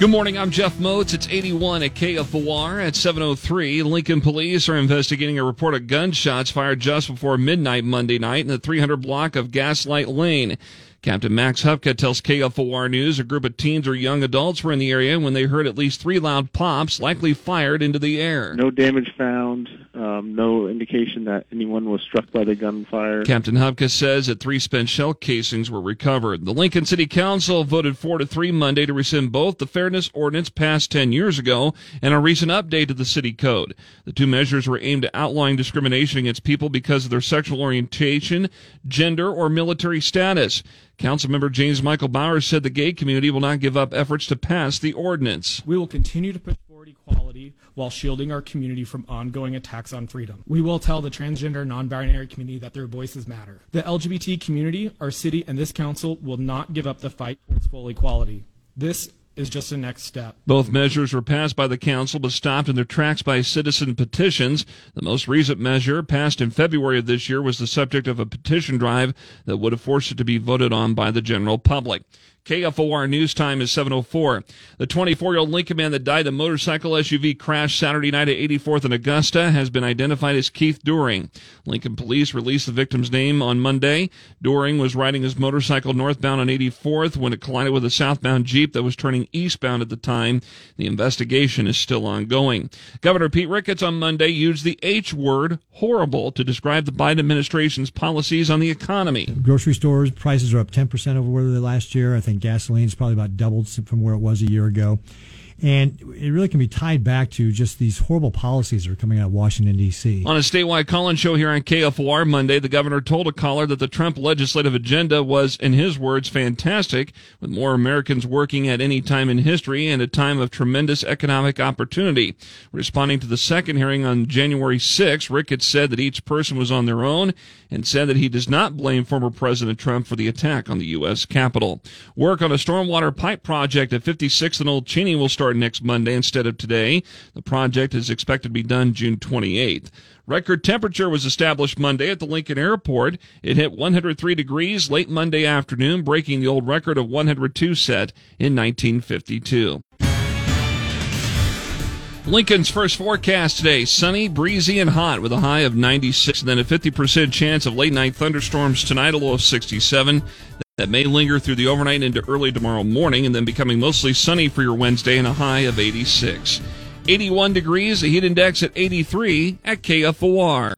Good morning. I'm Jeff Motz. It's 81 at KFOR at 703. Lincoln police are investigating a report of gunshots fired just before midnight Monday night in the 300 block of Gaslight Lane. Captain Max Hubka tells KFOR News a group of teens or young adults were in the area when they heard at least three loud pops, likely fired into the air. No damage found. Um, no indication that anyone was struck by the gunfire. Captain Hubka says that three spent shell casings were recovered. The Lincoln City Council voted four to three Monday to rescind both the fairness ordinance passed 10 years ago and a recent update to the city code. The two measures were aimed at outlawing discrimination against people because of their sexual orientation, gender, or military status. Councilmember James Michael Bowers said the gay community will not give up efforts to pass the ordinance. We will continue to push forward equality while shielding our community from ongoing attacks on freedom. We will tell the transgender non-binary community that their voices matter. The LGBT community, our city, and this council will not give up the fight towards full equality. This is just a next step. Both measures were passed by the council but stopped in their tracks by citizen petitions. The most recent measure, passed in February of this year, was the subject of a petition drive that would have forced it to be voted on by the general public. KFOR news time is 704. The 24-year-old Lincoln man that died in a motorcycle SUV crash Saturday night at 84th and Augusta has been identified as Keith During. Lincoln police released the victim's name on Monday. During was riding his motorcycle northbound on 84th when it collided with a southbound Jeep that was turning eastbound at the time. The investigation is still ongoing. Governor Pete Ricketts on Monday used the H word, horrible, to describe the Biden administration's policies on the economy. Grocery stores prices are up 10% over where they last year. I think think gasoline's probably about doubled from where it was a year ago. And it really can be tied back to just these horrible policies that are coming out of Washington, D.C. On a statewide call in show here on KFOR Monday, the governor told a caller that the Trump legislative agenda was, in his words, fantastic, with more Americans working at any time in history and a time of tremendous economic opportunity. Responding to the second hearing on January 6, Ricketts said that each person was on their own and said that he does not blame former President Trump for the attack on the U.S. Capitol. Work on a stormwater pipe project at 56th and Old Cheney will start next Monday instead of today. The project is expected to be done June 28th. Record temperature was established Monday at the Lincoln Airport. It hit 103 degrees late Monday afternoon, breaking the old record of 102 set in 1952. Lincoln's first forecast today sunny, breezy, and hot with a high of 96, and then a 50% chance of late night thunderstorms tonight, a low of 67. That may linger through the overnight into early tomorrow morning, and then becoming mostly sunny for your Wednesday and a high of 86. 81 degrees, the heat index at 83 at KFOR.